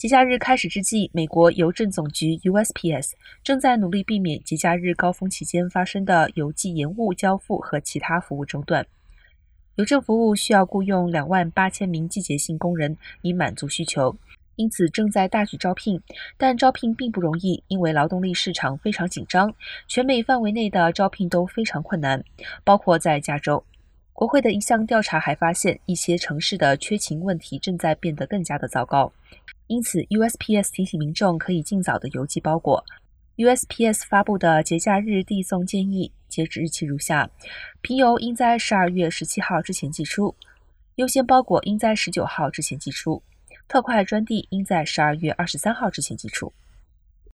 节假日开始之际，美国邮政总局 （USPS） 正在努力避免节假日高峰期间发生的邮寄延误、交付和其他服务中断。邮政服务需要雇佣两万八千名季节性工人以满足需求，因此正在大举招聘。但招聘并不容易，因为劳动力市场非常紧张，全美范围内的招聘都非常困难，包括在加州。国会的一项调查还发现，一些城市的缺勤问题正在变得更加的糟糕。因此，USPS 提醒民众可以尽早的邮寄包裹。USPS 发布的节假日递送建议截止日期如下：平邮应在十二月十七号之前寄出；优先包裹应在十九号之前寄出；特快专递应在十二月二十三号之前寄出。